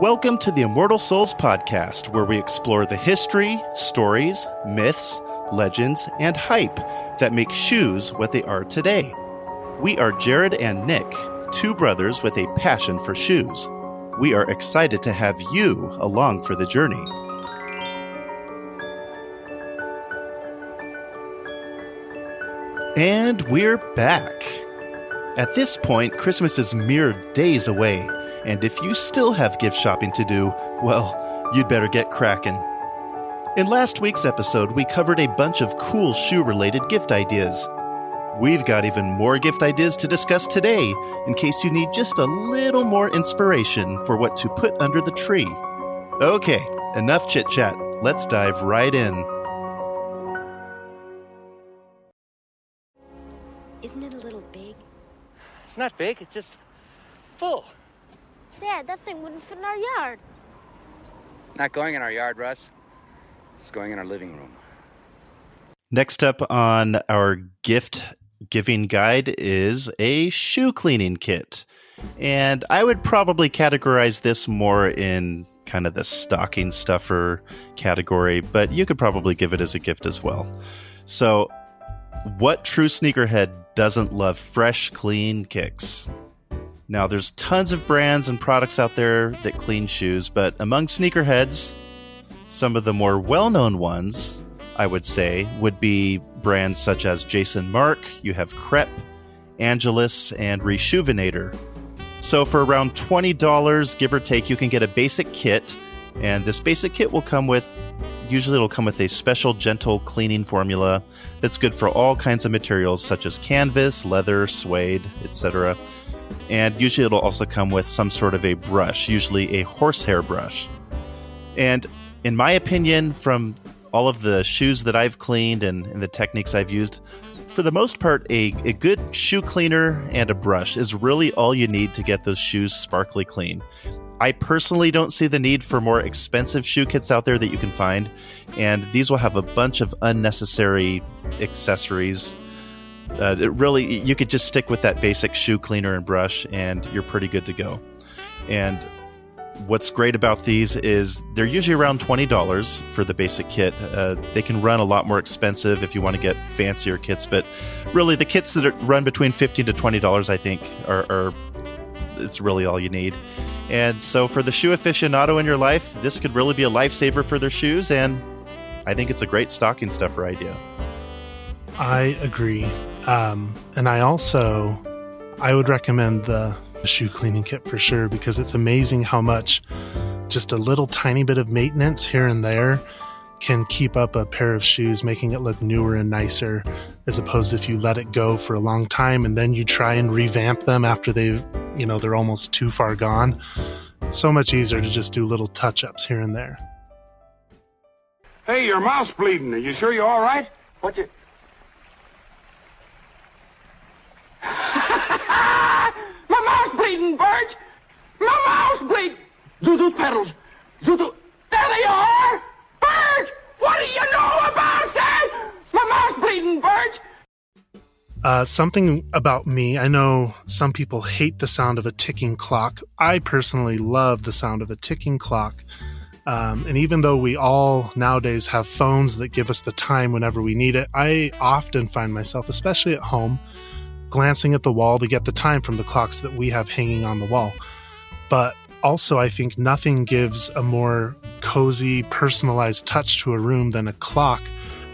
Welcome to the Immortal Soles podcast, where we explore the history, stories, myths, legends, and hype that make shoes what they are today. We are Jared and Nick, two brothers with a passion for shoes. We are excited to have you along for the journey. And we're back. At this point, Christmas is mere days away and if you still have gift shopping to do, well, you'd better get cracking. In last week's episode, we covered a bunch of cool shoe related gift ideas. We've got even more gift ideas to discuss today, in case you need just a little more inspiration for what to put under the tree. Okay, enough chit chat. Let's dive right in. Isn't it a little big? It's not big, it's just full. Dad, that thing wouldn't fit in our yard. Not going in our yard, Russ. It's going in our living room. Next up on our gift giving guide is a shoe cleaning kit. And I would probably categorize this more in kind of the stocking stuffer category, but you could probably give it as a gift as well. So, what true sneakerhead doesn't love fresh, clean kicks? Now, there's tons of brands and products out there that clean shoes, but among sneakerheads, some of the more well known ones, I would say, would be brands such as Jason Mark, you have Crep, Angelus, and Reshoevn8r. So, for around $20, give or take, you can get a basic kit, and this basic kit will come with usually it'll come with a special gentle cleaning formula that's good for all kinds of materials such as canvas, leather, suede, etc and usually it'll also come with some sort of a brush, usually a horsehair brush. And in my opinion, from all of the shoes that I've cleaned and, and the techniques I've used, for the most part, a, a good shoe cleaner and a brush is really all you need to get those shoes sparkly clean. I personally don't see the need for more expensive shoe kits out there that you can find, and these will have a bunch of unnecessary accessories uh, it really you could just stick with that basic shoe cleaner and brush and you're pretty good to go. And what's great about these is they're usually around $20 for the basic kit. Uh, they can run a lot more expensive if you want to get fancier kits but really the kits that run between 15 to $20 i think are, are it's really all you need. And so for the shoe aficionado in your life this could really be a lifesaver for their shoes and i think it's a great stocking stuffer idea. I agree. Um, and I also, I would recommend the, shoe cleaning kit for sure because it's amazing how much just a little tiny bit of maintenance here and there can keep up a pair of shoes, making it look newer and nicer, as opposed to if you let it go for a long time and then you try and revamp them after they've, you know, they're almost too far gone. It's so much easier to just do little touch ups here and there. Hey, your mouth's bleeding. Are you sure you're all right? What you. My mouth's bleeding, Bert! My mouth's bleeding! Zuzu petals! Zuzu... There they are! Bert! What do you know about that? My mouth's bleeding, Bert! Uh, something about me, I know some people hate the sound of a ticking clock. I personally love the sound of a ticking clock. Um, and even though we all nowadays have phones that give us the time whenever we need it, I often find myself, especially at home, glancing at the wall to get the time from the clocks that we have hanging on the wall. But also, I think nothing gives a more cozy, personalized touch to a room than a clock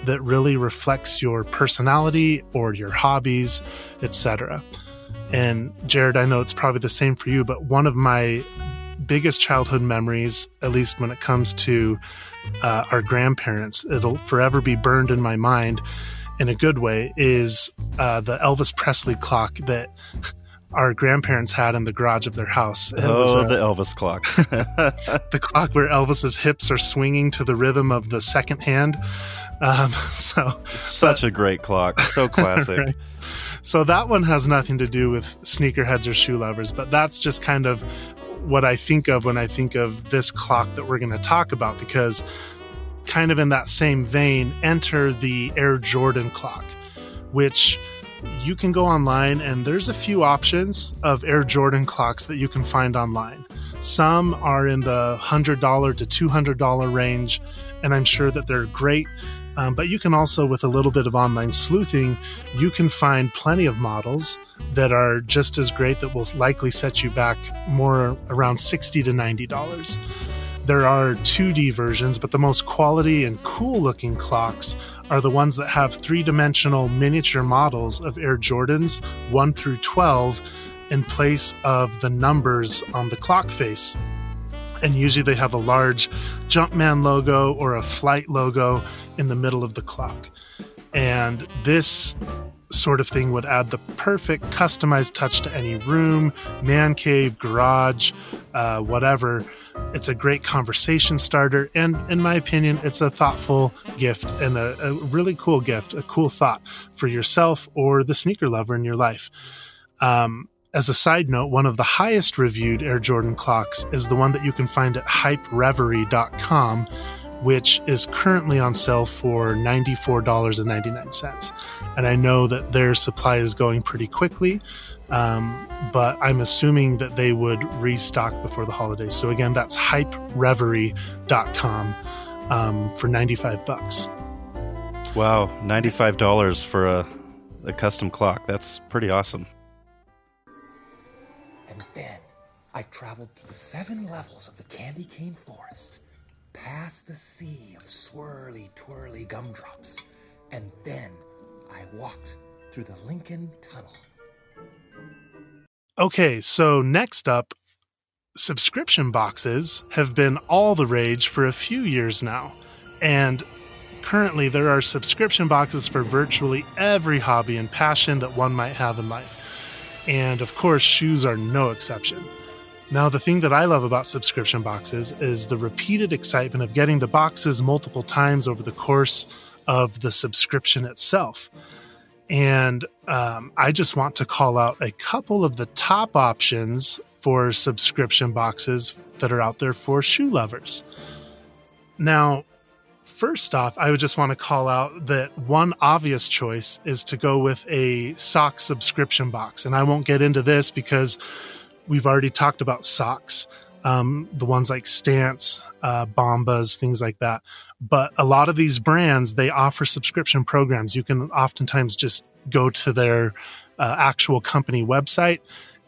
that really reflects your personality or your hobbies, etc. And Jared, I know it's probably the same for you, but one of my biggest childhood memories, at least when it comes to uh, our grandparents, it'll forever be burned in my mind in a good way is uh, the Elvis Presley clock that our grandparents had in the garage of their house. It oh, a, the Elvis clock. the clock where Elvis's hips are swinging to the rhythm of the second hand. Um, so such but, a great clock, so classic. right. So that one has nothing to do with sneakerheads or shoe lovers, but that's just kind of what I think of when I think of this clock that we're going to talk about because kind of in that same vein, enter the Air Jordan clock, which you can go online and there's a few options of Air Jordan clocks that you can find online. Some are in the $100 to $200 range, and I'm sure that they're great. Um, but you can also, with a little bit of online sleuthing, you can find plenty of models that are just as great that will likely set you back more around 60 to $90. There are 2D versions, but the most quality and cool looking clocks are the ones that have three dimensional miniature models of Air Jordans 1 through 12 in place of the numbers on the clock face. And usually they have a large Jumpman logo or a flight logo in the middle of the clock. And this sort of thing would add the perfect customized touch to any room, man cave, garage, uh, whatever. It's a great conversation starter, and in my opinion, it's a thoughtful gift and a, a really cool gift, a cool thought for yourself or the sneaker lover in your life. Um, as a side note, one of the highest reviewed Air Jordan clocks is the one that you can find at hypereverie.com, which is currently on sale for $94.99. And I know that their supply is going pretty quickly, um, but I'm assuming that they would restock before the holidays. So again, that's hypereverie.com um, for 95 bucks. Wow, $95 for a, a custom clock. That's pretty awesome. And then I traveled to the seven levels of the candy cane forest, past the sea of swirly, twirly gumdrops, and then I walked through the Lincoln Tunnel. Okay, so next up, subscription boxes have been all the rage for a few years now. And currently, there are subscription boxes for virtually every hobby and passion that one might have in life. And of course, shoes are no exception. Now, the thing that I love about subscription boxes is the repeated excitement of getting the boxes multiple times over the course of the subscription itself. And um, I just want to call out a couple of the top options for subscription boxes that are out there for shoe lovers. Now, first off, I would just want to call out that one obvious choice is to go with a sock subscription box. And I won't get into this because we've already talked about socks, um, the ones like Stance, uh, Bombas, things like that. But a lot of these brands, they offer subscription programs. You can oftentimes just go to their uh, actual company website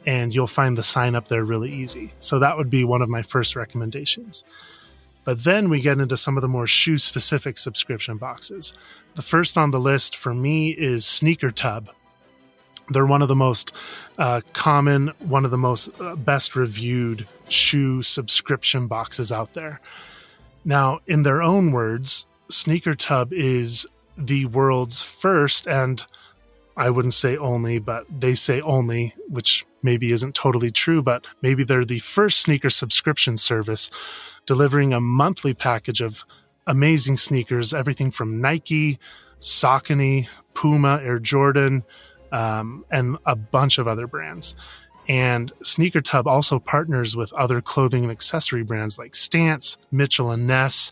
and you'll find the sign up there really easy. So that would be one of my first recommendations. But then we get into some of the more shoe specific subscription boxes. The first on the list for me is Sneaker Tub. They're one of the most uh, common, one of the most uh, best reviewed shoe subscription boxes out there. Now, in their own words, Sneaker Tub is the world's first and I wouldn't say only, but they say only, which maybe isn't totally true, but maybe they're the first sneaker subscription service delivering a monthly package of amazing sneakers, everything from Nike, Saucony, Puma, Air Jordan, um, and a bunch of other brands. And Sneaker Tub also partners with other clothing and accessory brands like Stance, Mitchell and Ness,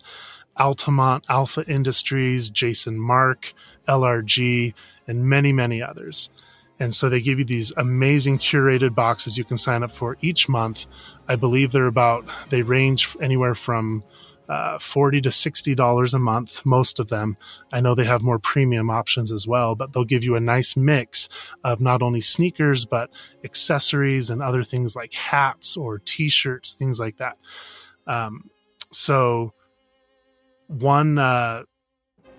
Altamont, Alpha Industries, Jason Mark, LRG, and many, many others. And so they give you these amazing curated boxes you can sign up for each month. I believe they're about, they range anywhere from uh, 40 to 60 dollars a month most of them. I know they have more premium options as well but they'll give you a nice mix of not only sneakers but accessories and other things like hats or t-shirts things like that. Um, so one uh,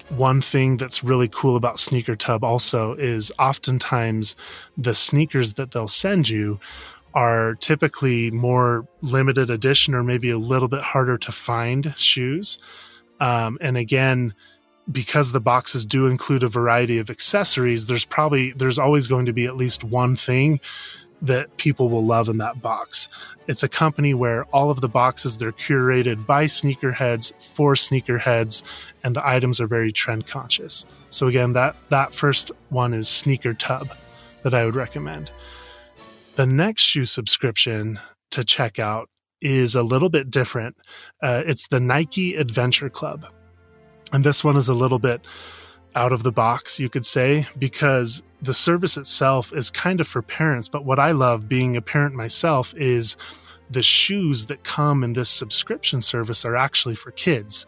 one thing that's really cool about Sneaker Tub also is oftentimes the sneakers that they'll send you are typically more limited edition or maybe a little bit harder to find shoes. Um, and again, because the boxes do include a variety of accessories, there's probably there's always going to be at least one thing that people will love in that box. It's a company where all of the boxes they're curated by sneakerheads for sneakerheads and the items are very trend conscious. So again, that that first one is Sneaker Tub that I would recommend. The next shoe subscription to check out is a little bit different. Uh, it's the Nike Adventure Club. And this one is a little bit out of the box, you could say, because the service itself is kind of for parents, but what I love being a parent myself is the shoes that come in this subscription service are actually for kids.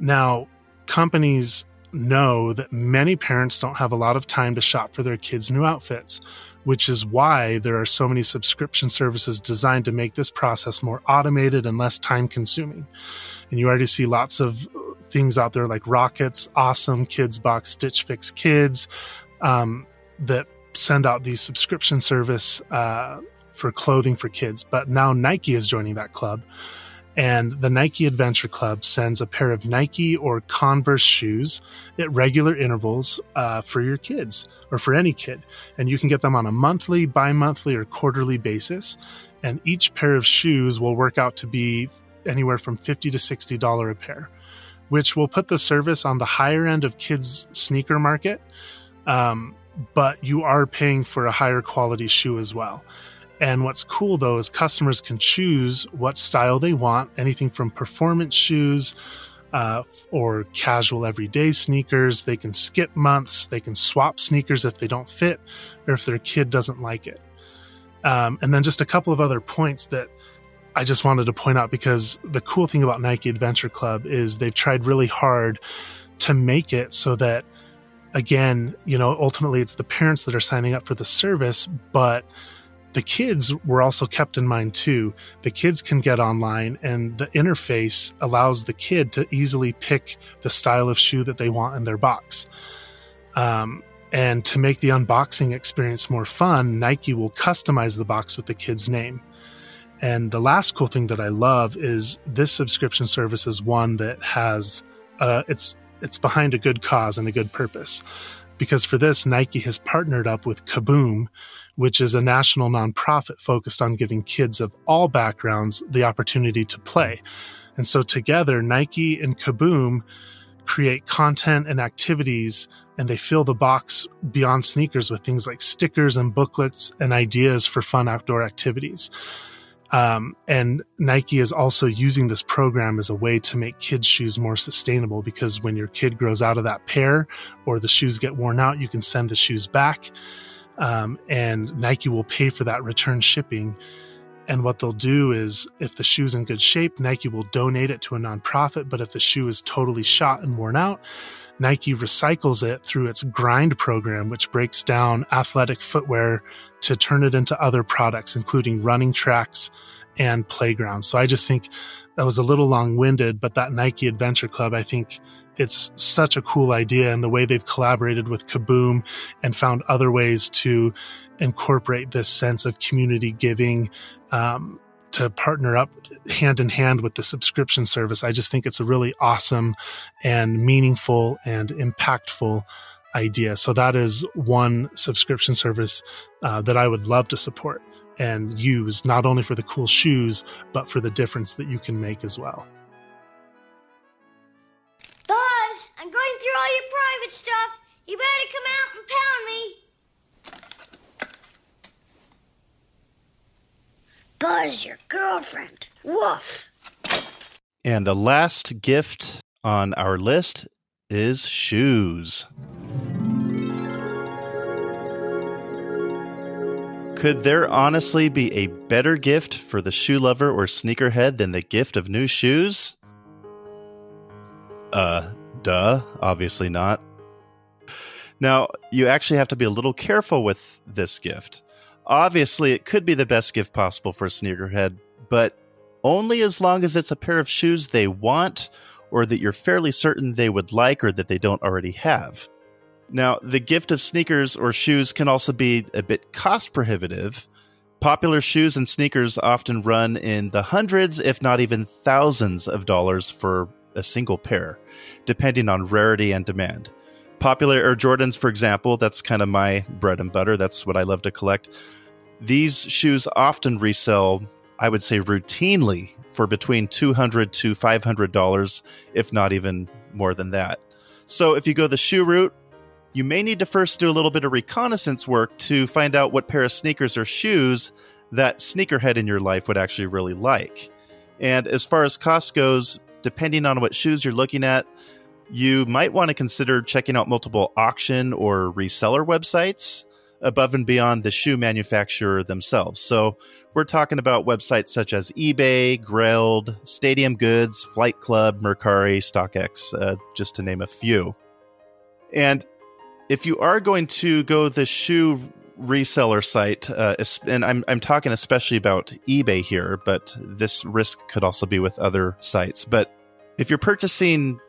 Now, companies know that many parents don't have a lot of time to shop for their kids' new outfits, which is why there are so many subscription services designed to make this process more automated and less time consuming. And you already see lots of things out there like Rockets, Awesome, Kids Box, Stitch Fix Kids um, that send out these subscription service uh, for clothing for kids. But now Nike is joining that club. And the Nike Adventure Club sends a pair of Nike or Converse shoes at regular intervals uh, for your kids or for any kid. And you can get them on a monthly, bi monthly, or quarterly basis. And each pair of shoes will work out to be anywhere from 50 to $60 a pair, which will put the service on the higher end of kids' sneaker market. Um, but you are paying for a higher quality shoe as well. And what's cool though is customers can choose what style they want, anything from performance shoes uh, or casual everyday sneakers. They can skip months, they can swap sneakers if they don't fit or if their kid doesn't like it. Um, and then just a couple of other points that I just wanted to point out because the cool thing about Nike Adventure Club is they've tried really hard to make it so that, again, you know, ultimately it's the parents that are signing up for the service, but the kids were also kept in mind too. The kids can get online, and the interface allows the kid to easily pick the style of shoe that they want in their box. Um, and to make the unboxing experience more fun, Nike will customize the box with the kid's name. And the last cool thing that I love is this subscription service is one that has uh, it's it's behind a good cause and a good purpose. Because for this, Nike has partnered up with Kaboom, which is a national nonprofit focused on giving kids of all backgrounds the opportunity to play. And so together, Nike and Kaboom create content and activities and they fill the box beyond sneakers with things like stickers and booklets and ideas for fun outdoor activities. Um, and Nike is also using this program as a way to make kids' shoes more sustainable because when your kid grows out of that pair or the shoes get worn out, you can send the shoes back um, and Nike will pay for that return shipping. And what they'll do is, if the shoe's in good shape, Nike will donate it to a nonprofit. But if the shoe is totally shot and worn out, Nike recycles it through its grind program, which breaks down athletic footwear to turn it into other products, including running tracks and playgrounds. So I just think that was a little long winded, but that Nike Adventure Club, I think, it's such a cool idea and the way they've collaborated with Kaboom and found other ways to incorporate this sense of community giving um, to partner up hand in hand with the subscription service. I just think it's a really awesome and meaningful and impactful idea. So that is one subscription service uh, that I would love to support and use not only for the cool shoes, but for the difference that you can make as well. Buzz, I'm going through all your private stuff. You better come out and pound me. Buzz, your girlfriend. Woof. And the last gift on our list is shoes. Could there honestly be a better gift for the shoe lover or sneakerhead than the gift of new shoes? Uh, Duh, obviously not. Now, you actually have to be a little careful with this gift. Obviously, it could be the best gift possible for a sneakerhead, but only as long as it's a pair of shoes they want or that you're fairly certain they would like or that they don't already have. Now, the gift of sneakers or shoes can also be a bit cost prohibitive. Popular shoes and sneakers often run in the hundreds, if not even thousands of dollars for a single pair, depending on rarity and demand. Popular Air Jordans, for example, that's kind of my bread and butter. That's what I love to collect. These shoes often resell, I would say routinely, for between $200 to $500, if not even more than that. So if you go the shoe route, you may need to first do a little bit of reconnaissance work to find out what pair of sneakers or shoes that sneakerhead in your life would actually really like. And as far as cost goes, depending on what shoes you're looking at, you might want to consider checking out multiple auction or reseller websites above and beyond the shoe manufacturer themselves. So we're talking about websites such as eBay, Grailed, Stadium Goods, Flight Club, Mercari, StockX, uh, just to name a few. And if you are going to go the shoe reseller site, uh, and I'm, I'm talking especially about eBay here, but this risk could also be with other sites. But if you're purchasing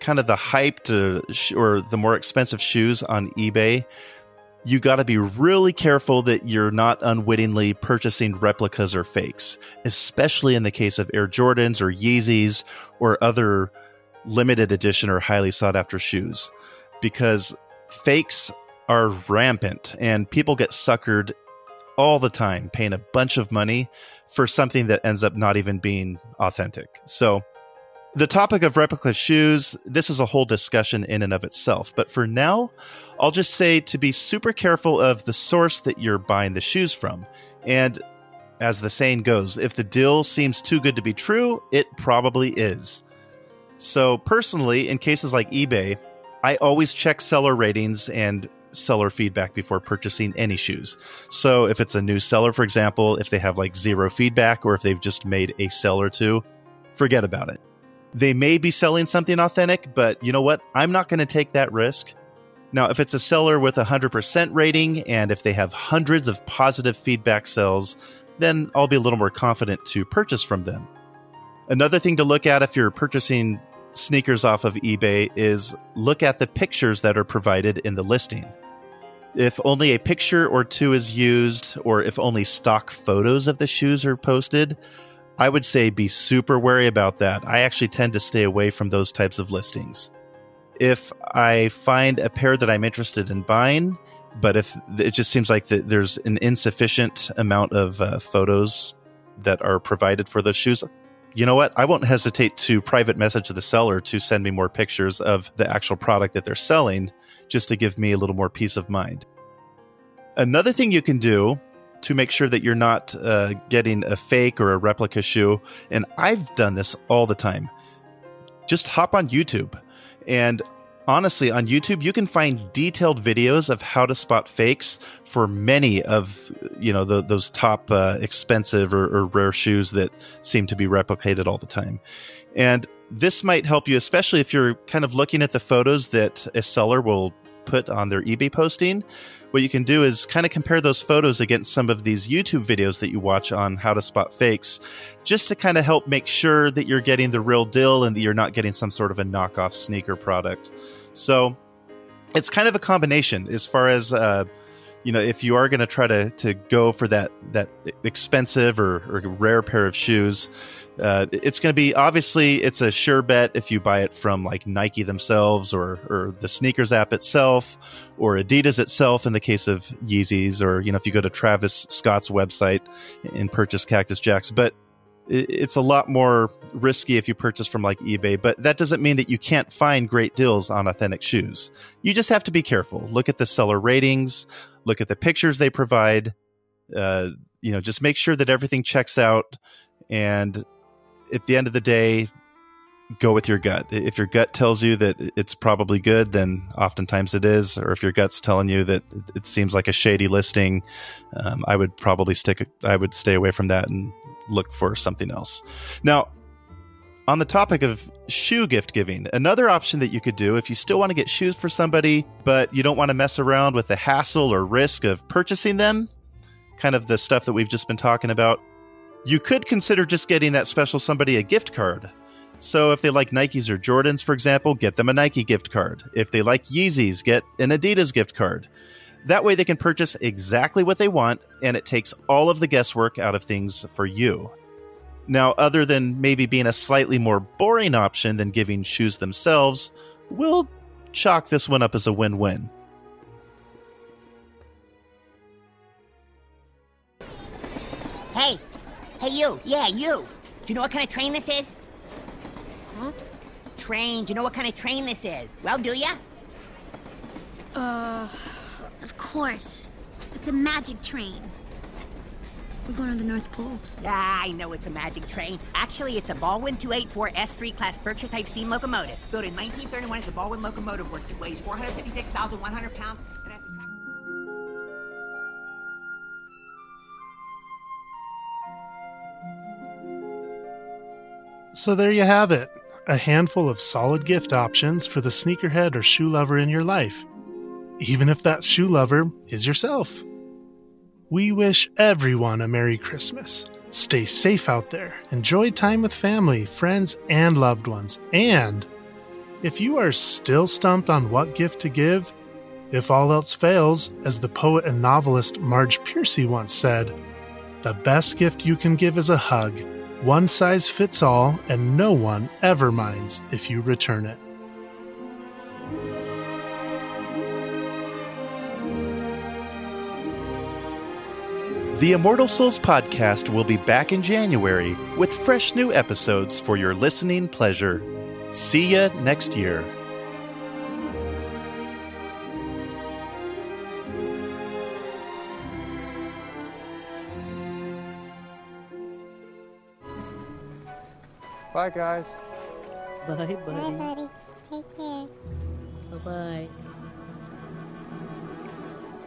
kind of the hyped uh, or the more expensive shoes on eBay, you got to be really careful that you're not unwittingly purchasing replicas or fakes, especially in the case of Air Jordans or Yeezys or other limited edition or highly sought after shoes, because fakes are rampant and people get suckered all the time, paying a bunch of money for something that ends up not even being authentic. So, the topic of replica shoes, this is a whole discussion in and of itself. But for now, I'll just say to be super careful of the source that you're buying the shoes from. And as the saying goes, if the deal seems too good to be true, it probably is. So, personally, in cases like eBay, I always check seller ratings and seller feedback before purchasing any shoes. So, if it's a new seller, for example, if they have like zero feedback or if they've just made a sell or two, forget about it. They may be selling something authentic, but you know what? I'm not going to take that risk. Now, if it's a seller with a 100% rating and if they have hundreds of positive feedback sells, then I'll be a little more confident to purchase from them. Another thing to look at if you're purchasing sneakers off of eBay is look at the pictures that are provided in the listing. If only a picture or two is used, or if only stock photos of the shoes are posted, I would say be super wary about that. I actually tend to stay away from those types of listings. If I find a pair that I'm interested in buying, but if it just seems like the, there's an insufficient amount of uh, photos that are provided for those shoes, you know what? I won't hesitate to private message the seller to send me more pictures of the actual product that they're selling just to give me a little more peace of mind. Another thing you can do to make sure that you're not uh, getting a fake or a replica shoe. And I've done this all the time. Just hop on YouTube. And honestly, on YouTube, you can find detailed videos of how to spot fakes for many of you know the, those top uh, expensive or, or rare shoes that seem to be replicated all the time. And this might help you, especially if you're kind of looking at the photos that a seller will put on their eBay posting what you can do is kind of compare those photos against some of these YouTube videos that you watch on how to spot fakes, just to kind of help make sure that you're getting the real deal and that you're not getting some sort of a knockoff sneaker product. So it's kind of a combination as far as uh, you know if you are going to try to to go for that that expensive or, or rare pair of shoes uh, it's going to be obviously it's a sure bet if you buy it from like Nike themselves or or the SNKRS app itself or Adidas itself in the case of Yeezys or you know if you go to Travis Scott's website and purchase Cactus Jacks. But it's a lot more risky if you purchase from like eBay, but that doesn't mean that you can't find great deals on authentic shoes. You just have to be careful. Look at the seller ratings, look at the pictures they provide. Uh, you know, just make sure that everything checks out. And at the end of the day, go with your gut. If your gut tells you that it's probably good, then oftentimes it is. Or if your gut's telling you that it seems like a shady listing, um, I would probably stick. I would stay away from that and look for something else. Now, on the topic of shoe gift giving, another option that you could do if you still want to get shoes for somebody, but you don't want to mess around with the hassle or risk of purchasing them, kind of the stuff that we've just been talking about, you could consider just getting that special somebody a gift card. So if they like Nikes or Jordans, for example, get them a Nike gift card. If they like Yeezys, get an Adidas gift card. That way they can purchase exactly what they want, and it takes all of the guesswork out of things for you. Now, other than maybe being a slightly more boring option than giving shoes themselves, we'll chalk this one up as a win win. Hey, hey, you, yeah, you. Do you know what kind of train this is? Huh? Train, do you know what kind of train this is? Well, do ya? Uh, of course. It's a magic train. We're going to the North Pole. Ah, I know it's a magic train. Actually, it's a Baldwin 284 S3 class Berkshire type steam locomotive. Built in 1931 as the Baldwin Locomotive Works. It weighs 456,100 pounds and has a track. So there you have it a handful of solid gift options for the sneakerhead or shoe lover in your life, even if that shoe lover is yourself. We wish everyone a Merry Christmas. Stay safe out there, enjoy time with family, friends, and loved ones. And if you are still stumped on what gift to give, if all else fails, as the poet and novelist Marge Piercy once said, the best gift you can give is a hug. One size fits all, and no one ever minds if you return it. The Immortal Soles podcast will be back in January with fresh new episodes for your listening pleasure. See ya next year. Bye, guys. Bye, buddy. Bye, buddy. Take care. Bye-bye.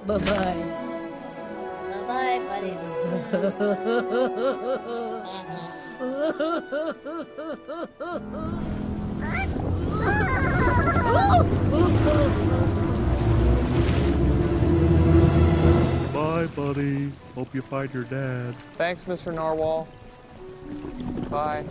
Bye-bye. Bye-bye, buddy. Bye, buddy. Hope you find your dad. Thanks, Mr. Narwhal. Bye.